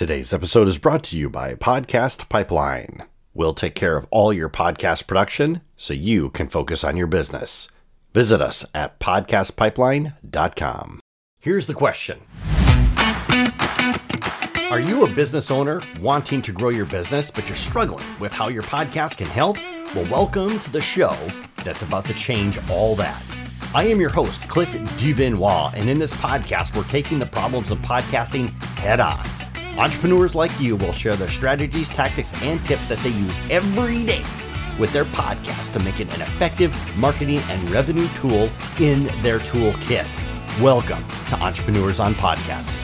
Today's episode is brought to you by Podcast Pipeline. We'll take care of all your podcast production so you can focus on your business. Visit us at podcastpipeline.com. Here's the question Are you a business owner wanting to grow your business, but you're struggling with how your podcast can help? Well, welcome to the show that's about to change all that. I am your host, Cliff Duvernois, and in this podcast, we're taking the problems of podcasting head on. Entrepreneurs like you will share their strategies, tactics, and tips that they use every day with their podcast to make it an effective marketing and revenue tool in their toolkit. Welcome to Entrepreneurs on Podcasting.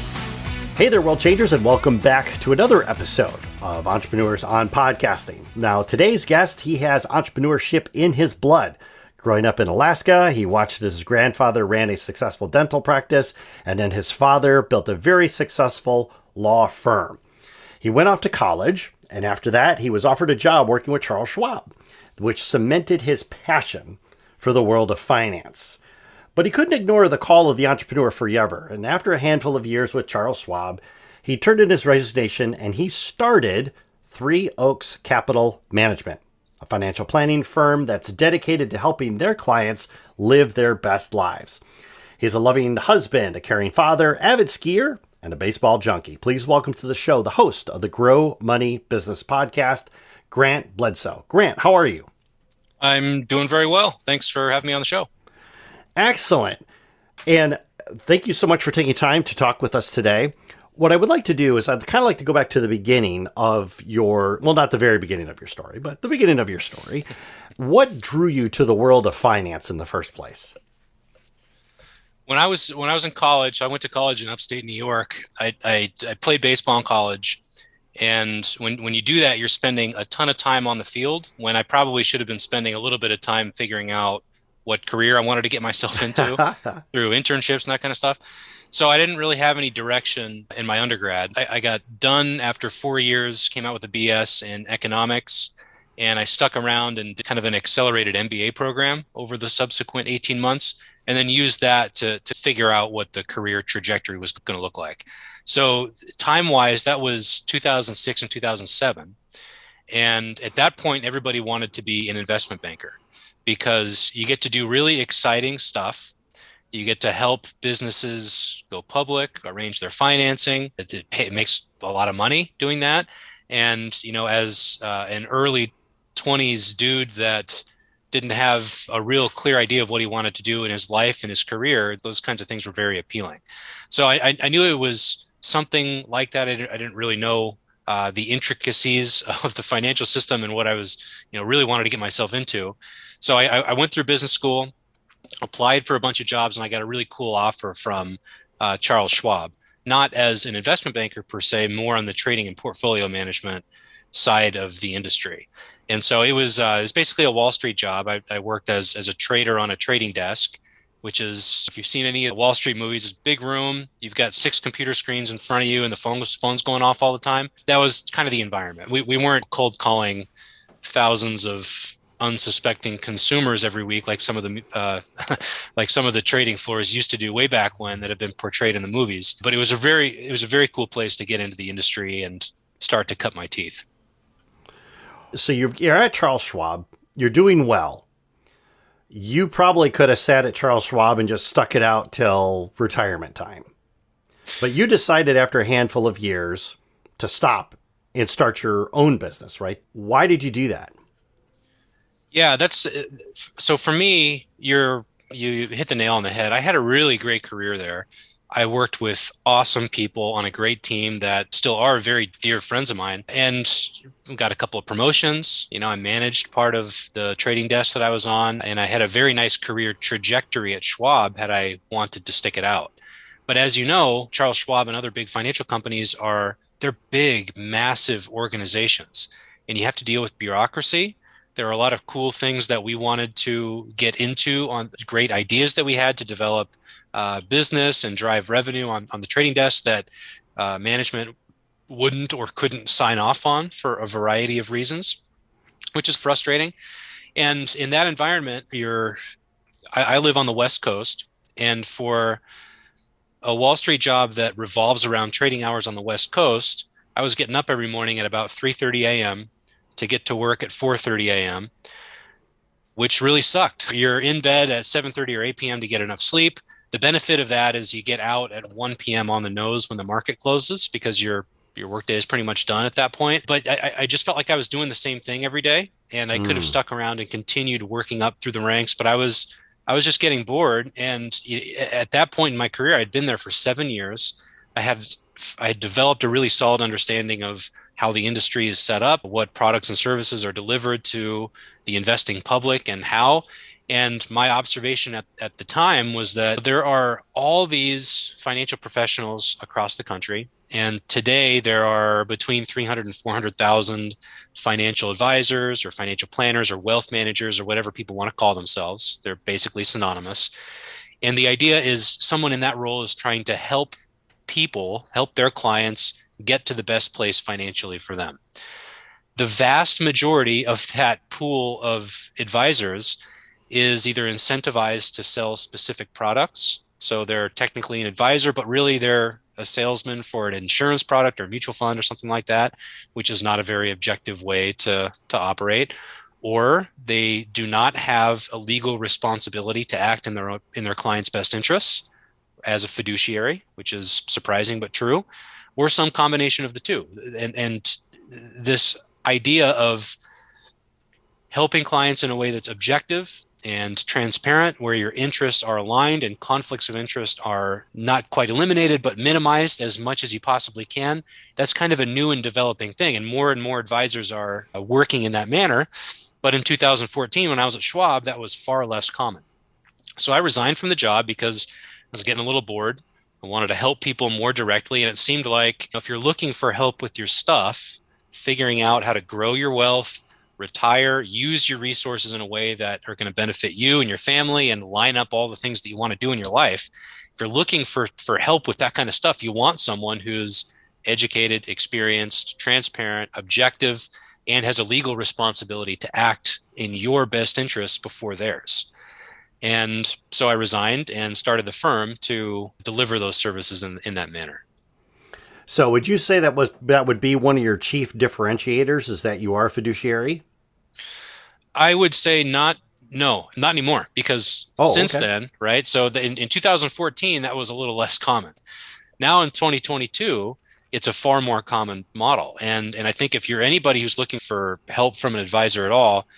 Hey there, world changers, and welcome back to another episode of Entrepreneurs on Podcasting. Now, today's guest, he has entrepreneurship in his blood. Growing up in Alaska, he watched as his grandfather ran a successful dental practice, and then his father built a very successful law firm. He went off to college, and after that, he was offered a job working with Charles Schwab, which cemented his passion for the world of finance. But he couldn't ignore the call of the entrepreneur forever, and after a handful of years with Charles Schwab, he turned in his resignation and he started Three Oaks Capital Management, a financial planning firm that's dedicated to helping their clients live their best lives. He's a loving husband, a caring father, avid skier, and a baseball junkie. Please welcome to the show the host of the Grow Money Business Podcast, Grant Bledsoe. Grant, how are you? I'm doing very well. Thanks for having me on the show. Excellent. And thank you so much for taking time to talk with us today. What I would like to do is I'd kind of like to go back to the beginning of your, well, not the very beginning of your story, but the beginning of your story. What drew you to the world of finance in the first place? When I was when I was in college, I went to college in upstate New York. I, I, I played baseball in college, and when when you do that, you're spending a ton of time on the field. When I probably should have been spending a little bit of time figuring out what career I wanted to get myself into through internships and that kind of stuff. So I didn't really have any direction in my undergrad. I, I got done after four years, came out with a BS in economics, and I stuck around and did kind of an accelerated MBA program over the subsequent 18 months and then use that to, to figure out what the career trajectory was going to look like. So, time wise, that was 2006 and 2007. And at that point, everybody wanted to be an investment banker because you get to do really exciting stuff. You get to help businesses go public, arrange their financing. It, it, pay, it makes a lot of money doing that. And, you know, as uh, an early 20s dude that didn't have a real clear idea of what he wanted to do in his life and his career, those kinds of things were very appealing. So I, I knew it was something like that. I didn't, really know uh, the intricacies of the financial system and what I was, you know, really wanted to get myself into. So I, I went through business school, applied for a bunch of jobs, and I got a really cool offer from uh, Charles Schwab, not as an investment banker per se, more on the trading and portfolio management side of the industry. And so it was uh, it was basically a Wall Street job. I, I worked as as a trader on a trading desk, which is if you've seen any of the Wall Street movies, it's big room. You've got six computer screens in front of you, and the phone's phone's going off all the time. That was kind of the environment. We we weren't cold calling thousands of unsuspecting consumers every week like some of the uh, like some of the trading floors used to do way back when that have been portrayed in the movies but it was a very it was a very cool place to get into the industry and start to cut my teeth so you're, you're at Charles Schwab, you're doing well. You probably could have sat at Charles Schwab and just stuck it out till retirement time. But you decided after a handful of years to stop and start your own business, right? Why did you do that? Yeah, that's uh, so for me, you're you hit the nail on the head. I had a really great career there. I worked with awesome people on a great team that still are very dear friends of mine and got a couple of promotions. You know, I managed part of the trading desk that I was on and I had a very nice career trajectory at Schwab had I wanted to stick it out. But as you know, Charles Schwab and other big financial companies are they're big, massive organizations and you have to deal with bureaucracy there are a lot of cool things that we wanted to get into on great ideas that we had to develop uh, business and drive revenue on, on the trading desk that uh, management wouldn't or couldn't sign off on for a variety of reasons, which is frustrating. And in that environment, you're, I, I live on the West Coast, and for a Wall Street job that revolves around trading hours on the West Coast, I was getting up every morning at about 3:30 a.m. to get to work at 4:30 a.m., which really sucked. You're in bed at 7:30 or 8 p.m. to get enough sleep. The benefit of that is you get out at 1 p.m. on the nose when the market closes because your your workday is pretty much done at that point. But I, I just felt like I was doing the same thing every day, and I mm. could have hmm. stuck around and continued working up through the ranks. But I was I was just getting bored, and at that point in my career, I'd been there for seven years. I had I had developed a really solid understanding of how the industry is set up, what products and services are delivered to the investing public, and how. And my observation at, at the time was that there are all these financial professionals across the country. And today there are between 300 and 400,000 financial advisors or financial planners or wealth managers or whatever people want to call themselves. They're basically synonymous. And the idea is someone in that role is trying to help people, help their clients get to the best place financially for them. The vast majority of that pool of advisors is either incentivized to sell specific products. So they're technically an advisor, but really they're a salesman for an insurance product or mutual fund or something like that, which is not a very objective way to, to operate. Or they do not have a legal responsibility to act in their in their client's best interests as a fiduciary, which is surprising but true, or some combination of the two. And, and this idea of helping clients in a way that's objective and transparent, where your interests are aligned and conflicts of interest are not quite eliminated, but minimized as much as you possibly can. That's kind of a new and developing thing. And more and more advisors are uh, working in that manner. But in 2014, when I was at Schwab, that was far less common. So I resigned from the job because I was getting a little bored. I wanted to help people more directly. And it seemed like if you're looking for help with your stuff, figuring out how to grow your wealth, retire, use your resources in a way that are going to benefit you and your family and line up all the things that you want to do in your life. If you're looking for, for help with that kind of stuff, you want someone who's educated, experienced, transparent, objective, and has a legal responsibility to act in your best interests before theirs. And so I resigned and started the firm to deliver those services in, in that manner. So would you say that was that would be one of your chief differentiators is that you are a fiduciary? I would say not no, not anymore because oh, since okay. then, right? So the, in, in 2014 that was a little less common. Now in 2022, it's a far more common model. And and I think if you're anybody who's looking for help from an advisor at all,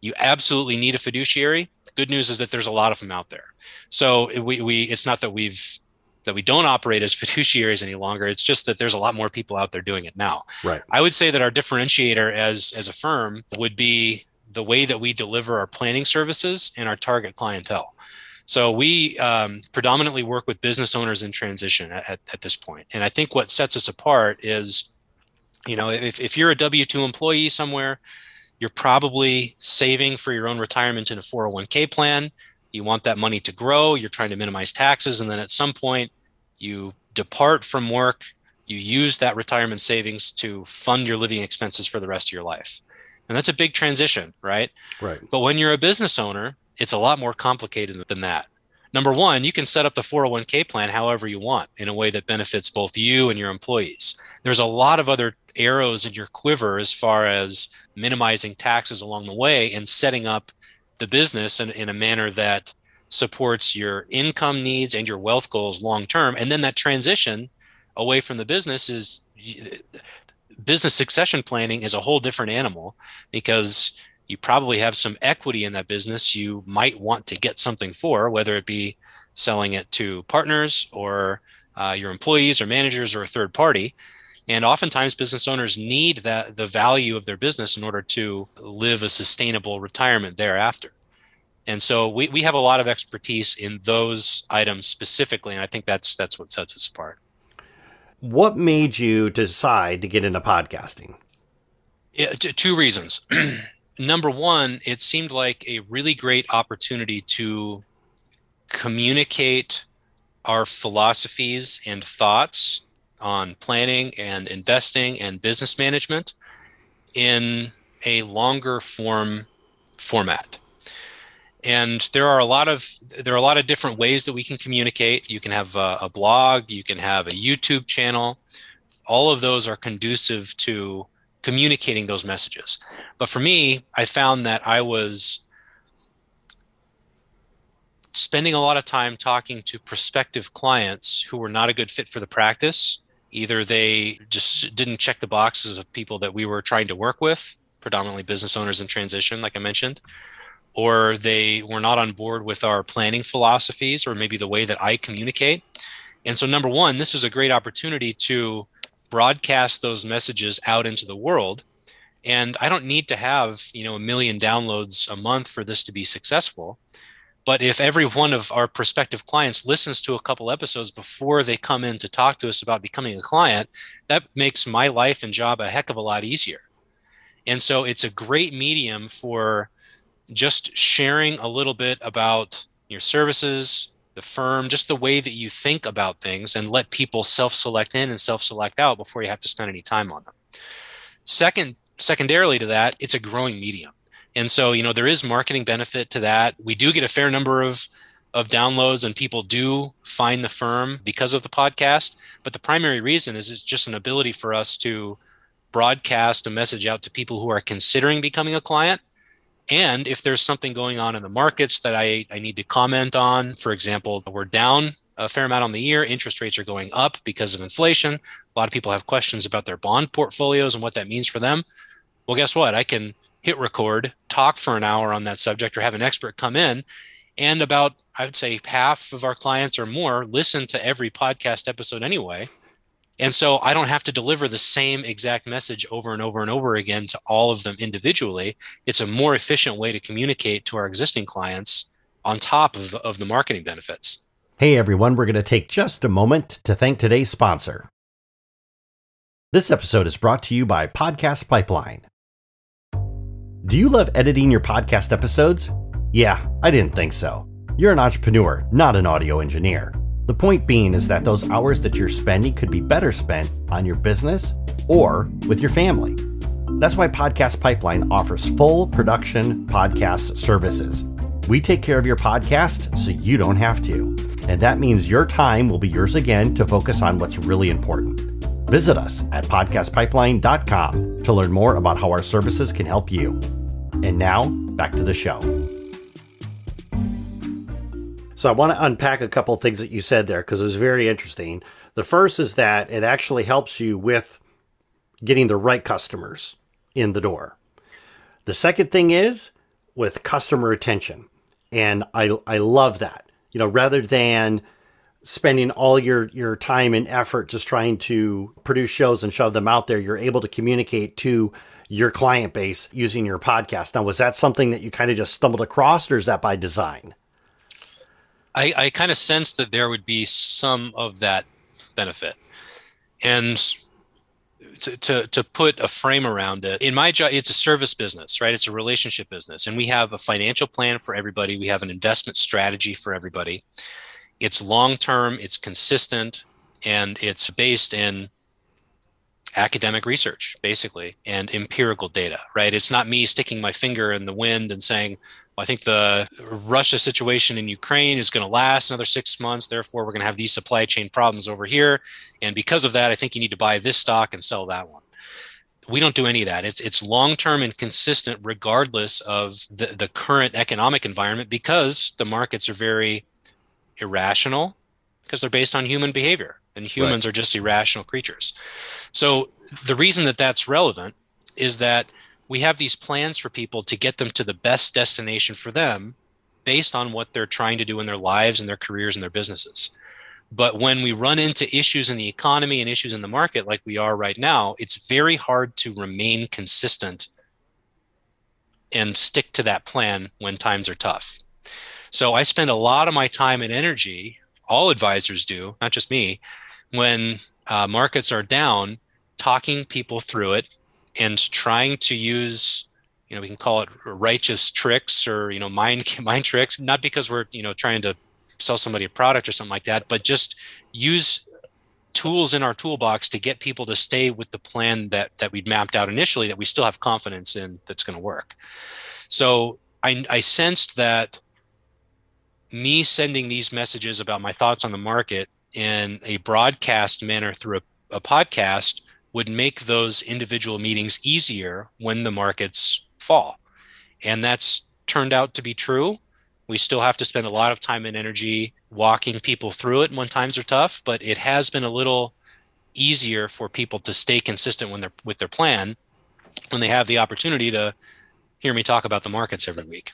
you absolutely need a fiduciary. The good news is that there's a lot of them out there. So we, we it's not that we've that we don't operate as fiduciaries any longer. It's just that there's a lot more people out there doing it now. Right. I would say that our differentiator as as a firm would be the way that we deliver our planning services and our target clientele. So we um, predominantly work with business owners in transition at, at this point. And I think what sets us apart is, you know, if, if you're a W 2 employee somewhere, you're probably saving for your own retirement in a 401k plan you want that money to grow you're trying to minimize taxes and then at some point you depart from work you use that retirement savings to fund your living expenses for the rest of your life. And that's a big transition right? Right. But when you're a business owner it's a lot more complicated than that. Number one you can set up the 401k plan however you want in a way that benefits both you and your employees. There's a lot of other arrows in your quiver as far as minimizing taxes along the way and setting up the business in, in a manner that supports your income needs and your wealth goals long term. And then that transition away from the business is business succession planning is a whole different animal because you probably have some equity in that business you might want to get something for, whether it be selling it to partners or uh, your employees or managers or a third party. And oftentimes business owners need that the value of their business in order to live a sustainable retirement thereafter. And so we, we have a lot of expertise in those items specifically, and I think that's that's what sets us apart. What made you decide to get into podcasting? Yeah, t- two reasons. Number one, it seemed like a really great opportunity to communicate our philosophies and thoughts on planning and investing and business management in a longer form format and there are a lot of there are a lot of different ways that we can communicate you can have a, a, blog you can have a youtube channel all of those are conducive to communicating those messages. But for me, I found that I was spending a lot of time talking to prospective clients who were not a good fit for the practice. Either they just didn't check the boxes of people that we were trying to work with, predominantly business owners in transition, like I mentioned, or they were not on board with our planning philosophies or maybe the way that I communicate. And so, number one, this is a great opportunity to broadcast those messages out into the world. And I don't need to have, you know, a million downloads a month for this to be successful. But if every one of our prospective clients listens to a couple episodes before they come in to talk to us about becoming a client, that makes my life and job a heck of a lot easier. And so it's a great medium for just sharing a little bit about your services, the firm, just the way that you think about things, and let people self select in and self select out before you have to spend any time on them. Second, secondarily to that, it's a growing medium. And so, you know, there is marketing benefit to that. We do get a fair number of of downloads and people do find the firm because of the podcast, but the primary reason is it's just an ability for us to broadcast a message out to people who are considering becoming a client and if there's something going on in the markets that I, I need to comment on, for example, we're down a fair amount on the year, interest rates are going up because of inflation. A lot of people have questions about their bond portfolios and what that means for them. Well, guess what? I can hit record, talk for an hour on that subject, or have an expert come in. And about, I would say, half of our clients or more listen to every podcast episode anyway. And so I don't have to deliver the same exact message over and over and over again to all of them individually. It's a more efficient way to communicate to our existing clients on top of, of the marketing benefits. Hey everyone, we're going to take just a moment to thank today's sponsor. This episode is brought to you by Podcast Pipeline. Do you love editing your podcast episodes? Yeah, I didn't think so. You're an entrepreneur, not an audio engineer. The point being is that those hours that you're spending could be better spent on your business or with your family. That's why Podcast Pipeline offers full production podcast services. We take care of your podcast so you don't have to. And that means your time will be yours again to focus on what's really important. Visit us at podcastpipeline.com to learn more about how our services can help you. And now, back to the show. So I want to unpack a couple of things that you said there because it was very interesting. The first is that it actually helps you with getting the right customers in the door. The second thing is with customer attention. And I I love that. You know, rather than spending all your your time and effort just trying to produce shows and shove them out there, you're able to communicate to your client base using your podcast. Now, was that something that you kind of just stumbled across or is that by design? I, I kind of sensed that there would be some of that benefit. And to, to, to put a frame around it, in my job, it's a service business, right? It's a relationship business. And we have a financial plan for everybody, we have an investment strategy for everybody. It's long term, it's consistent, and it's based in academic research basically and empirical data right it's not me sticking my finger in the wind and saying I think the Russia situation in Ukraine is going to last another six months. Therefore, we're going to have these supply chain problems over here. And because of that, I think you need to buy this stock and sell that one. We don't do any of that. It's it's long term and consistent, regardless of the, the current economic environment, because the markets are very irrational, because they're based on human behavior, and humans right. are just irrational creatures. So the reason that that's relevant is that we have these plans for people to get them to the best destination for them based on what they're trying to do in their lives and their careers and their businesses. But when we run into issues in the economy and issues in the market like we are right now, it's very hard to remain consistent and stick to that plan when times are tough. So I spend a lot of my time and energy, all advisors do, not just me, when uh, markets are down, talking people through it, and trying to use you know we can call it righteous tricks or you know mind mind tricks not because we're you know trying to sell somebody a product or something like that but just use tools in our toolbox to get people to stay with the plan that that we'd mapped out initially that we still have confidence in that's going to work. So I, I sensed that me sending these messages about my thoughts on the market in a broadcast manner through a a podcast would make those individual meetings easier when the markets fall. And that's turned out to be true. We still have to spend a lot of time and energy walking people through it when times are tough, but it has been a little easier for people to stay consistent when they're with their plan when they have the opportunity to hear me talk about the markets every week.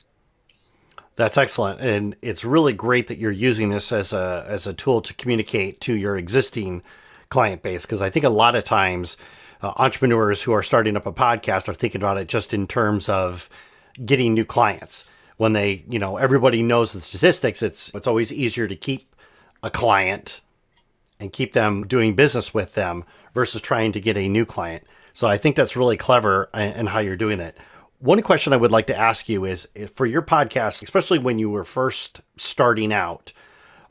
That's excellent, and it's really great that you're using this as a as a tool to communicate to your existing client base because I think a lot of times uh, entrepreneurs who are starting up a podcast are thinking about it just in terms of getting new clients. When they, you know, everybody knows the statistics, it's it's always easier to keep a client and keep them doing business with them versus trying to get a new client. So I think that's really clever and how you're doing it. One question I would like to ask you is for your podcast, especially when you were first starting out,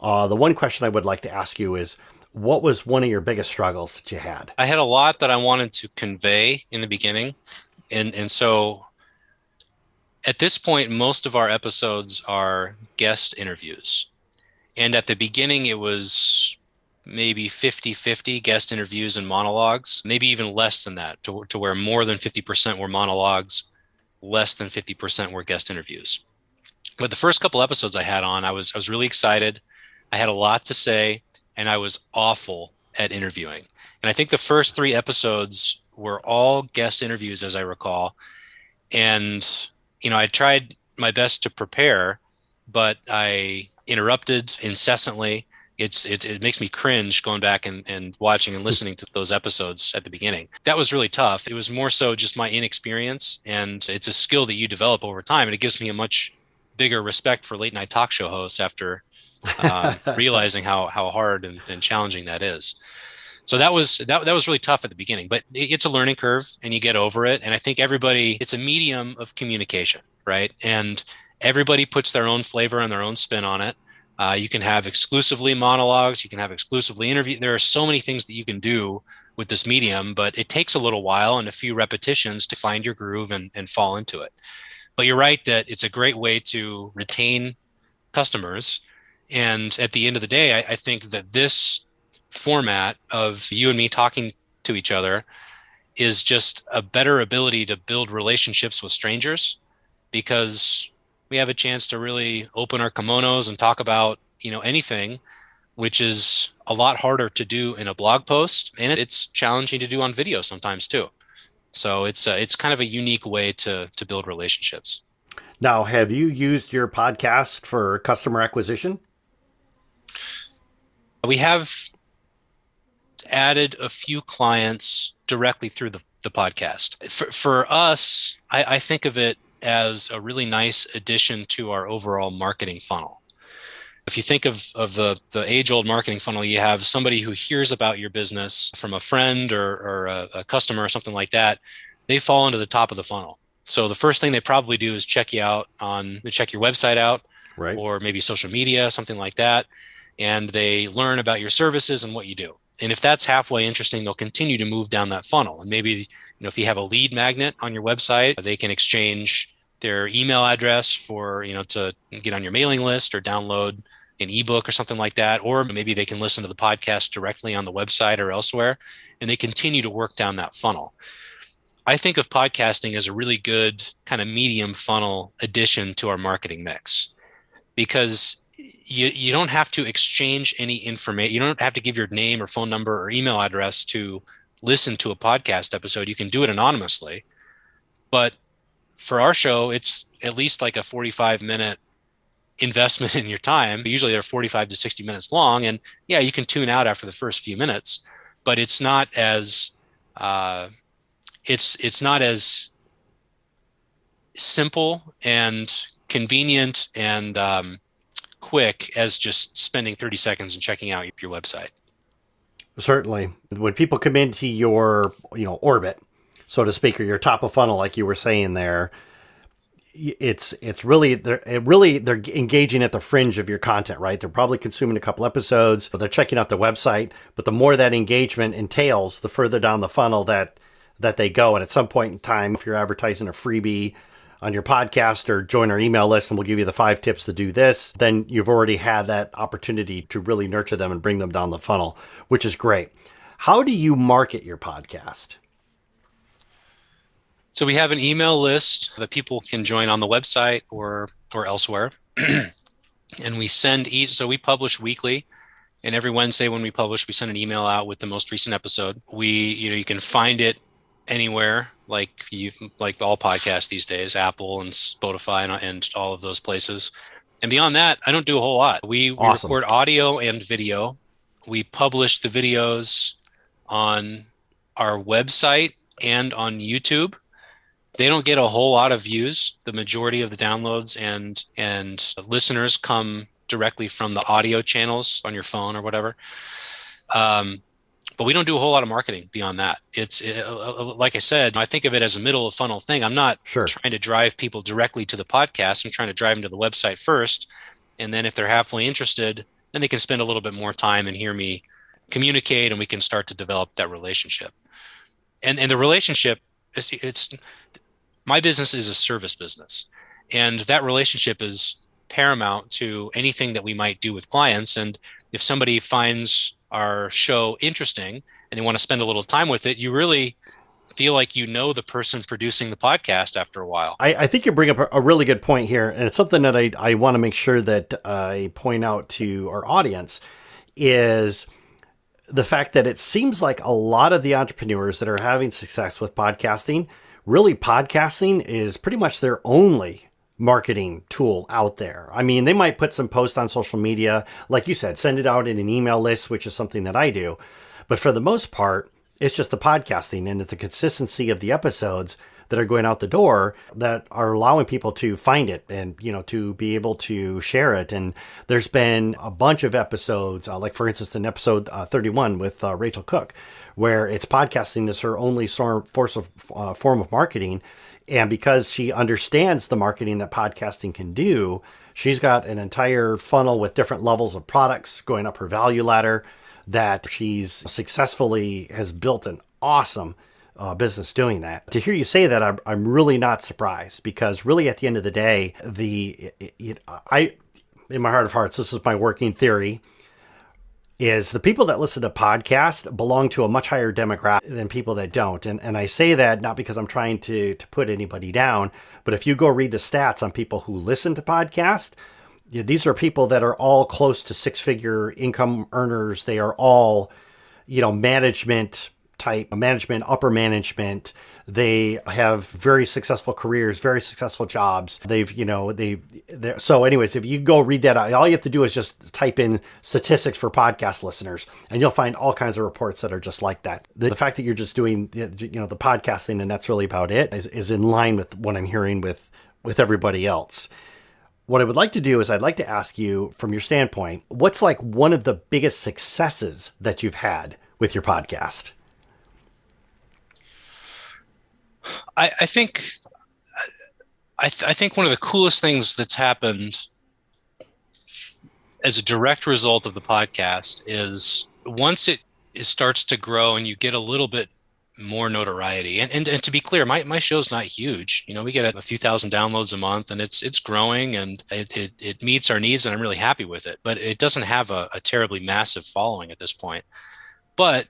uh, the one question I would like to ask you is what was one of your biggest struggles that you had? I had a lot that I wanted to convey in the beginning. And, and so at this point, most of our episodes are guest interviews. And at the beginning, it was maybe 50 50 guest interviews and monologues, maybe even less than that, to, to where more than 50% were monologues, less than 50% were guest interviews. But the first couple episodes I had on, I was I was really excited. I had a lot to say, and I was awful at interviewing. And I think the first three episodes were all guest interviews, as I recall. And you know, I tried my best to prepare, but I interrupted incessantly it's it, it makes me cringe going back and, and watching and listening to those episodes at the beginning. That was really tough. It was more so just my inexperience and it's a skill that you develop over time and it gives me a much bigger respect for late night talk show hosts after uh, realizing how how hard and, and challenging that is. So that was that, that was really tough at the beginning but it's a learning curve and you get over it and i think everybody it's a medium of communication right? And everybody puts their own flavor and their own spin on it uh, you can have exclusively monologues. You can have exclusively interview. There are so many things that you can do with this medium, but it takes a little while and a few repetitions to find your groove and, and fall into it. But you're right that it's a great way to retain customers. And at the end of the day, I, I think that this format of you and me talking to each other is just a better ability to build relationships with strangers because we have a chance to really open our kimonos and talk about you know anything which is a lot harder to do in a blog post and it's challenging to do on video sometimes too. So it's uh, it's kind of a unique way to to build relationships. Now have you used your podcast for customer acquisition? We have added a few clients directly through the, the podcast. For, for us I, I think of it as a really nice addition to our overall marketing funnel. If you think of, of the, the age old marketing funnel, you have somebody who hears about your business from a friend or, or a, a customer or something like that. They fall into the top of the funnel. So the first thing they probably do is check you out on check your website out, right. or maybe social media, something like that, and they learn about your services and what you do. And if that's halfway interesting, they'll continue to move down that funnel. And maybe you know, if you have a lead magnet on your website, they can exchange their email address for, you know, to get on your mailing list or download an ebook or something like that. Or maybe they can listen to the podcast directly on the website or elsewhere, and they continue to work down that funnel. I think of podcasting as a really good kind of medium funnel addition to our marketing mix because you, you don't have to exchange any information. You don't have to give your name or phone number or email address to listen to a podcast episode. You can do it anonymously. But for our show, it's at least like a 45 minute investment in your time. Usually they're 45 to 60 minutes long. And yeah, you can tune out after the first few minutes, but it's not as, uh, it's, it's not as simple and convenient and um, quick as just spending 30 seconds and checking out your website. Certainly. When people come into your, you know, orbit, so to speak, or your top of funnel, like you were saying there, it's it's really they're it really they're engaging at the fringe of your content, right? They're probably consuming a couple episodes, but they're checking out the website. But the more that engagement entails, the further down the funnel that that they go. And at some point in time, if you're advertising a freebie on your podcast or join our email list and we'll give you the five tips to do this, then you've already had that opportunity to really nurture them and bring them down the funnel, which is great. How do you market your podcast? So we have an email list that people can join on the website or or elsewhere. and we send each so we publish weekly and every Wednesday when we publish we send an email out with the most recent episode. We you know you can find it anywhere like you like all podcasts these days, Apple and Spotify and, and all of those places. And beyond that, I don't do a whole lot. We, awesome. we record audio and video. We publish the videos on our website and on YouTube. They don't get a whole lot of views. The majority of the downloads and and listeners come directly from the audio channels on your phone or whatever. Um, but we don't do a whole lot of marketing beyond that. It's it, uh, uh, uh, like I said, I think of it as a middle of funnel thing. I'm not sure. trying to drive people directly to the podcast. I'm trying to drive them to the website first, and then if they're halfway interested, then they can spend a little bit more time and hear me communicate, and we can start to develop that relationship. And and the relationship is it's my business is a service business, and that relationship is paramount to anything that we might do with clients. And if somebody finds our show interesting and you want to spend a little time with it, you really feel like you know the person producing the podcast after a while. I, I think you bring up a, really good point here, and it's something that I, I want to make sure that I point out to our audience is the fact that it seems like a lot of the entrepreneurs that are having success with podcasting, really podcasting is pretty much their only marketing tool out there. I mean, they might put some post on social media, like you said, send it out in an email list, which is something that I do. But for the most part, it's just the podcasting and it's the consistency of the episodes that are going out the door that are allowing people to find it and you know to be able to share it and there's been a bunch of episodes uh, like for instance in episode uh, 31 with uh, rachel cook where it's podcasting is her only source of uh, form of marketing and because she understands the marketing that podcasting can do, she's got an entire funnel with different levels of products going up her value ladder that she's successfully has built an awesome uh, business doing that. To hear you say that, I'm, I'm really not surprised because really at the end of the day, the it, it, I in my heart of hearts, this is my working theory is the people that listen to podcasts belong to a much higher demographic than people that don't. And, and I say that not because I'm trying to, to put anybody down, but if you go read the stats on people who listen to podcasts, these are people that are all close to six figure income earners. They are all, you know, management type management, upper management. They have very successful careers, very successful jobs. They've, you know, they. So, anyways, if you go read that, all you have to do is just type in statistics for podcast listeners, and you'll find all kinds of reports that are just like that. The, the fact that you're just doing, you know, the podcasting, and that's really about it, is, is in line with what I'm hearing with with everybody else. What I would like to do is I'd like to ask you, from your standpoint, what's like one of the biggest successes that you've had with your podcast? I, I think I, th- I think one of the coolest things that's happened as a direct result of the podcast is once it, it starts to grow and you get a little bit more notoriety. And, and, and to be clear my, my show's not huge. You know we get a few thousand downloads a month and it's it's growing and it, it, it meets our needs and i'm really happy with it. But it doesn't have a, a terribly massive following at this point. But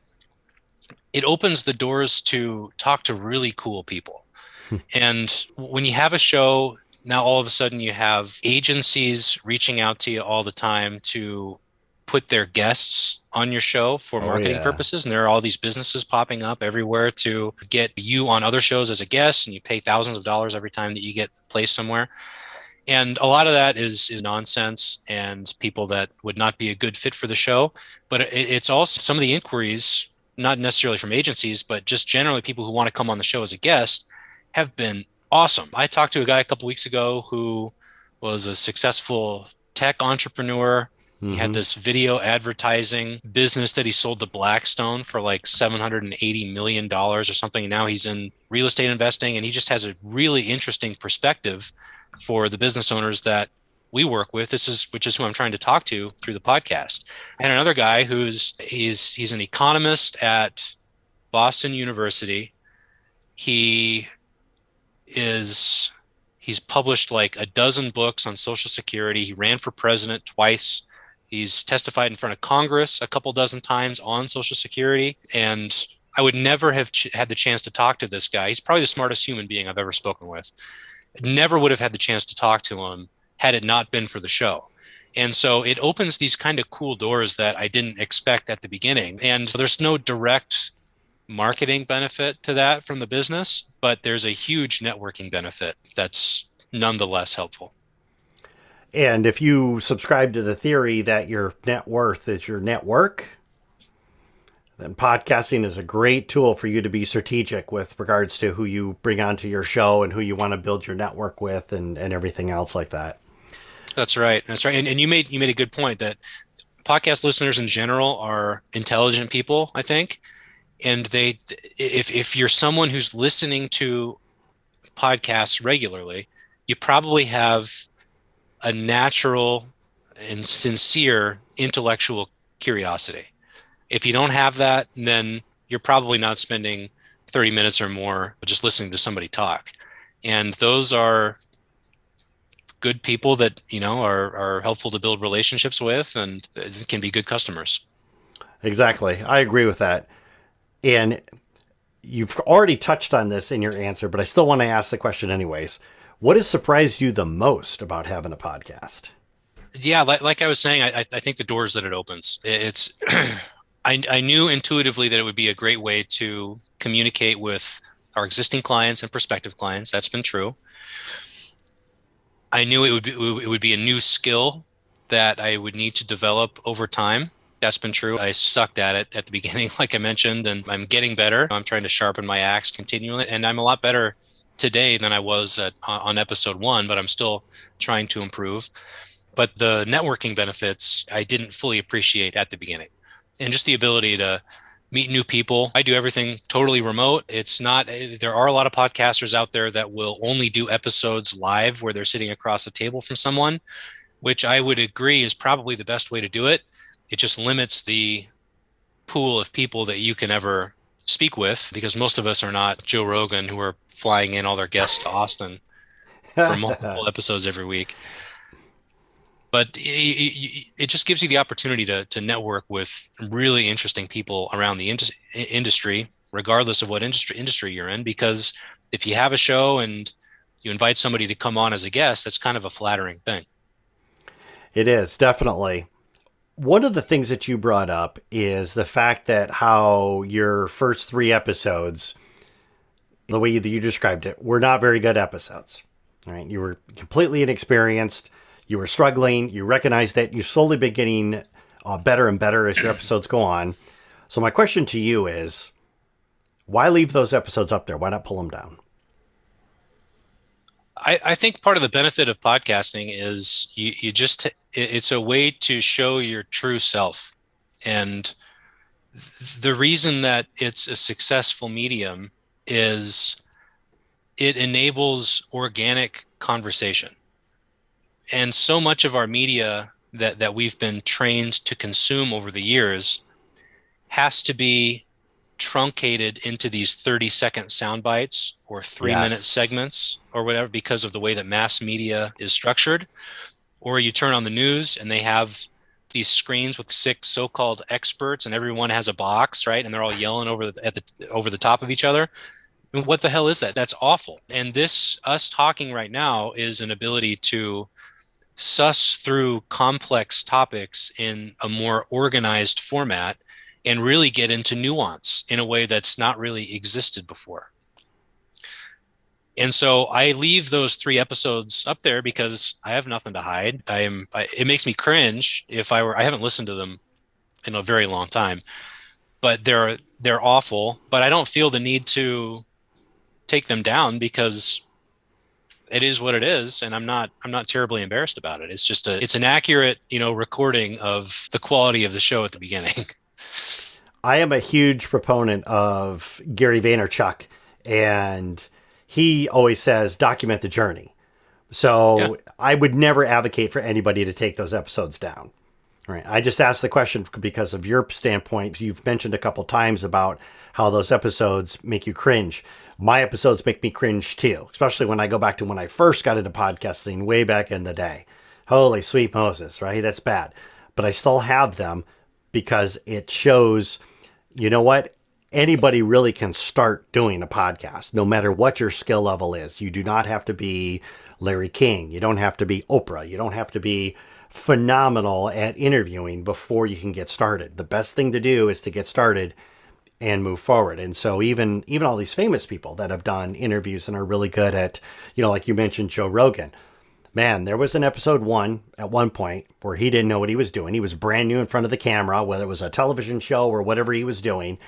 it opens the doors to talk to really cool people. Hmm. and when you have a show, now all of a sudden you have agencies reaching out to you all the time to put their guests on your show for oh, marketing yeah. purposes. And there are all these businesses popping up everywhere to get you on other shows as a guest, and you pay thousands of dollars every time that you get placed somewhere. And a lot of that is, is nonsense and people that would not be a good fit for the show. But it, it's also some of the inquiries not necessarily from agencies, but just generally people who want to come on the show as a guest, have been awesome. I talked to a guy a couple weeks ago who was a successful tech entrepreneur. Mm-hmm. He had mm-hmm. this video advertising business that he sold to Blackstone for like $780 million or something. Now he's in real estate investing and he just has a really interesting perspective for the business owners that we work with. This is which is who I'm trying to talk to through the podcast. And another guy who's he's he's an economist at Boston University. He is he's published like a dozen books on social security. He ran for president twice He's testified in front of Congress a couple dozen times on Social Security. And I would never have ch- had the chance to talk to this guy. He's probably the smartest human being I've ever spoken with. Never would have had the chance to talk to him had it not been for the show. And so it opens these kind of cool doors that I didn't expect at the beginning. And there's no direct marketing benefit to that from the business, but there's a huge networking benefit that's nonetheless helpful. And if you subscribe to the theory that your net worth is your network, then podcasting is a great tool for you to be strategic with regards to who you bring onto your show and who you want to build your network with and, and everything else like that. That's right. That's right. And, and you made you made a good point that podcast listeners in general are intelligent people, I think. And they if if you're someone who's listening to podcasts regularly, you probably have a natural and sincere intellectual curiosity. If you don't have that, then you're probably not spending 30 minutes or more just listening to somebody talk. And those are good people that, you know, are, are helpful to build relationships with and can be good customers. Exactly. I agree with that. And you've already touched on this in your answer, but I still want to ask the question anyways. What has surprised you the most about having a podcast? Yeah, like, like I was saying, I, I think the doors that it opens. It's I, I knew intuitively that it would be a great way to communicate with our existing clients and prospective clients. That's been true. I knew it would be it would be a new skill that I would need to develop over time. That's been true. I sucked at it at the beginning, like I mentioned, and I'm getting better. I'm trying to sharpen my axe continually, and I'm a lot better today than I was at, uh, on episode one, but I'm still trying to improve. But the networking benefits I didn't fully appreciate at the beginning and just the ability to meet new people. I do everything totally remote. It's not, there are a lot of podcasters out there that will only do episodes live where they're sitting across a table from someone, which I would agree is probably the best way to do it. It just limits the pool of people that you can ever speak with because most of us are not Joe Rogan who are flying in all their guests to Austin for multiple episodes every week but it, it, just gives you the opportunity to, to network with really interesting people around the industry regardless of what industry industry you're in because if you have a show and you invite somebody to come on as a guest that's kind of a flattering thing. It is definitely. One of the things that you brought up is the fact that how your first three episodes the way that you described it were not very good episodes right? You were completely inexperienced you were struggling, you recognize that you've slowly been getting uh, better and better as your episodes go on. So, my question to you is why leave those episodes up there? Why not pull them down? I, I think part of the benefit of podcasting is you, you just, it's a way to show your true self. And the reason that it's a successful medium is it enables organic conversation and so much of our media that that we've been trained to consume over the years has to be truncated into these 30 second sound bites or three yes. minute segments or whatever because of the way that mass media is structured. Or you turn on the news and they have these screens with six so-called experts and everyone has a box right? And they're all yelling over the, at the over the top of each other. What the hell is that? That's awful. And this us talking right now is an ability to suss through complex topics in a more organized format and really get into nuance in a way that's not really existed before. And so I leave those three episodes up there because I have nothing to hide. I am. I, it makes me cringe if I were. I haven't listened to them in a very long time, but they're they're awful. But I don't feel the need to take them down because it is what it is and i'm not i'm not terribly embarrassed about it. It's just a it's an accurate you know recording of the quality of the show at the beginning. I am a huge proponent of gary vaynerchuk and he always says document the journey. So yeah. i would never advocate for anybody to take those episodes down right i just asked the question because of your standpoint you've mentioned a couple times about how those episodes make you cringe my episodes make me cringe too, especially when I go back to when I first got into podcasting way back in the day. Holy sweet Moses, right? That's bad. but I still have them because it shows, you know what? Anybody really can start doing a podcast, no matter what your skill level is. You do not have to be Larry King. You don't have to be Oprah. You don't have to be phenomenal at interviewing before you can get started. The best thing to do is to get started and move forward. And so even even all these famous people that have done interviews and are really good at, you know, like you mentioned Joe Rogan. Man, there was an episode 1 at one point where he didn't know what he was doing. He was brand new in front of the camera, whether it was a television show or whatever he was doing.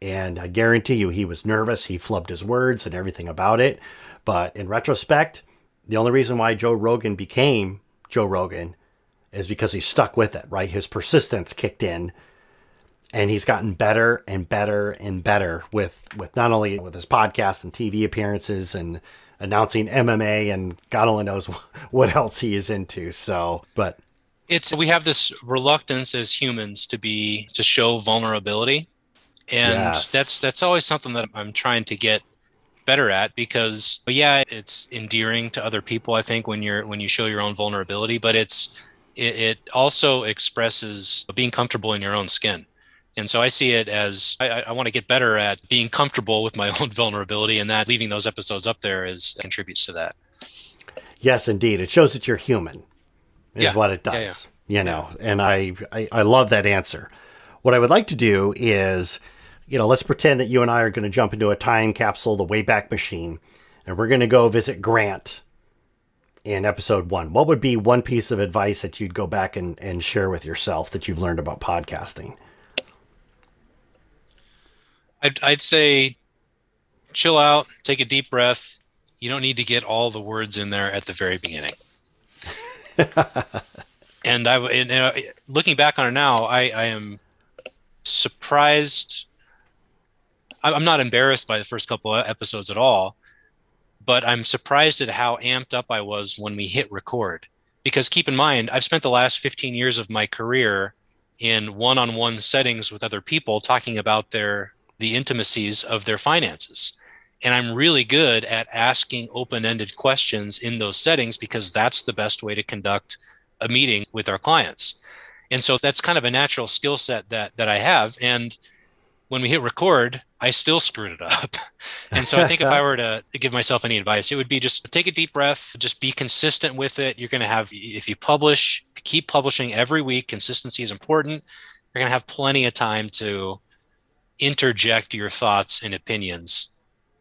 And I guarantee you he was nervous, he flubbed his words and everything about it. But in retrospect, the only reason why Joe Rogan became Joe Rogan is because he stuck with it, right? His persistence kicked in and he's gotten better and better and better with with not only with his podcast and TV appearances and announcing MMA and God only knows what else he is into. So, but it's we have this reluctance as humans to be to show vulnerability, and yes. that's that's always something that I'm trying to get better at because yeah, it's endearing to other people. I think when you're when you show your own vulnerability, but it's it, it also expresses being comfortable in your own skin and so I see it as I, I want to get better at being comfortable with my own vulnerability, and that leaving those episodes up there is contributes to that. Yes, indeed, it shows that you're human, is yeah. what it does. Yeah, yeah. You know, and I, I I love that answer. What I would like to do is, you know, let's pretend that you and I are going to jump into a time capsule, the Wayback Machine, and we're going to go visit Grant in episode one. What would be one piece of advice that you'd go back and, and share with yourself that you've learned about podcasting? I'd, I'd say chill out, take a deep breath. You don't need to get all the words in there at the very beginning. and I, and, uh, looking back on it now, I, I am surprised. I'm not embarrassed by the first couple of episodes at all, but I'm surprised at how amped up I was when we hit record. Because keep in mind, I've spent the last 15 years of my career in one-on-one settings with other people talking about their the intimacies of their finances. And I'm really good at asking open ended questions in those settings because that's the best way to conduct a meeting with our clients. And so that's kind of a natural skill set that, that I have. And when we hit record, I still screwed it up. and so I think if I were to give myself any advice, it would be just take a deep breath, just be consistent with it. You're going to have, if you publish, keep publishing every week, consistency is important. You're going to have plenty of time to interject your thoughts and opinions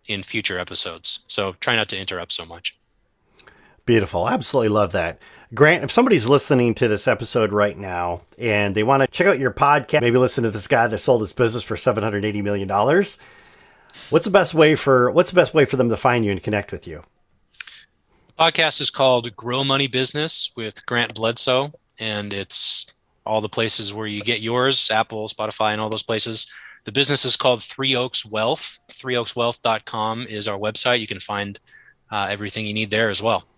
in future episodes. So try not to interrupt so much. Beautiful. Absolutely love that. Grant, if somebody's listening to this episode right now and they want to check out your podcast, maybe listen to this guy that sold his business for $780 million, what's the best way for what's the best way for them to find you and connect with you? The podcast is called Grow Money Business with Grant Bledsoe, and it's all the places where you get yours, Apple, Spotify, and all those places. The business is called Three Oaks Wealth. ThreeOaksWealth.com is our website. You can find uh, everything you need there as well.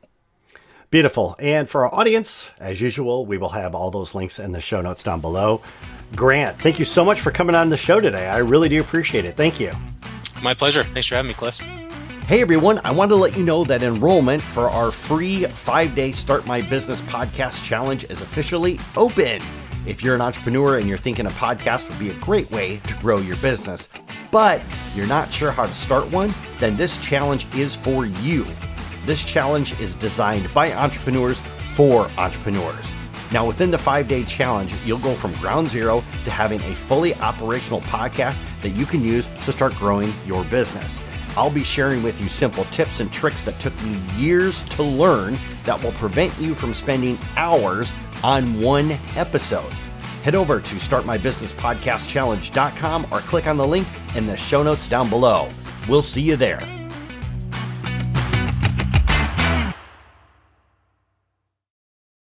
Beautiful. And for our audience, as usual, we will have all those links in the show notes down below. Grant, thank you so much for coming on the show today. I really do appreciate it. Thank you. My pleasure. Thanks for having me, Cliff. Hey everyone, I want to let you know that enrollment for our free five day Start My Business podcast challenge is officially open. If you're an entrepreneur and you're thinking a podcast would be a great way to grow your business, but you're not sure how to start one, then this challenge is for you. This challenge is designed by entrepreneurs for entrepreneurs. Now, within the five day challenge, you'll go from ground zero to having a fully operational podcast that you can use to start growing your business. I'll be sharing with you simple tips and tricks that took me years to learn that will prevent you from spending hours on one episode. Head over to startmybusinesspodcastchallenge.com or click on the link in the show notes down below. We'll see you there.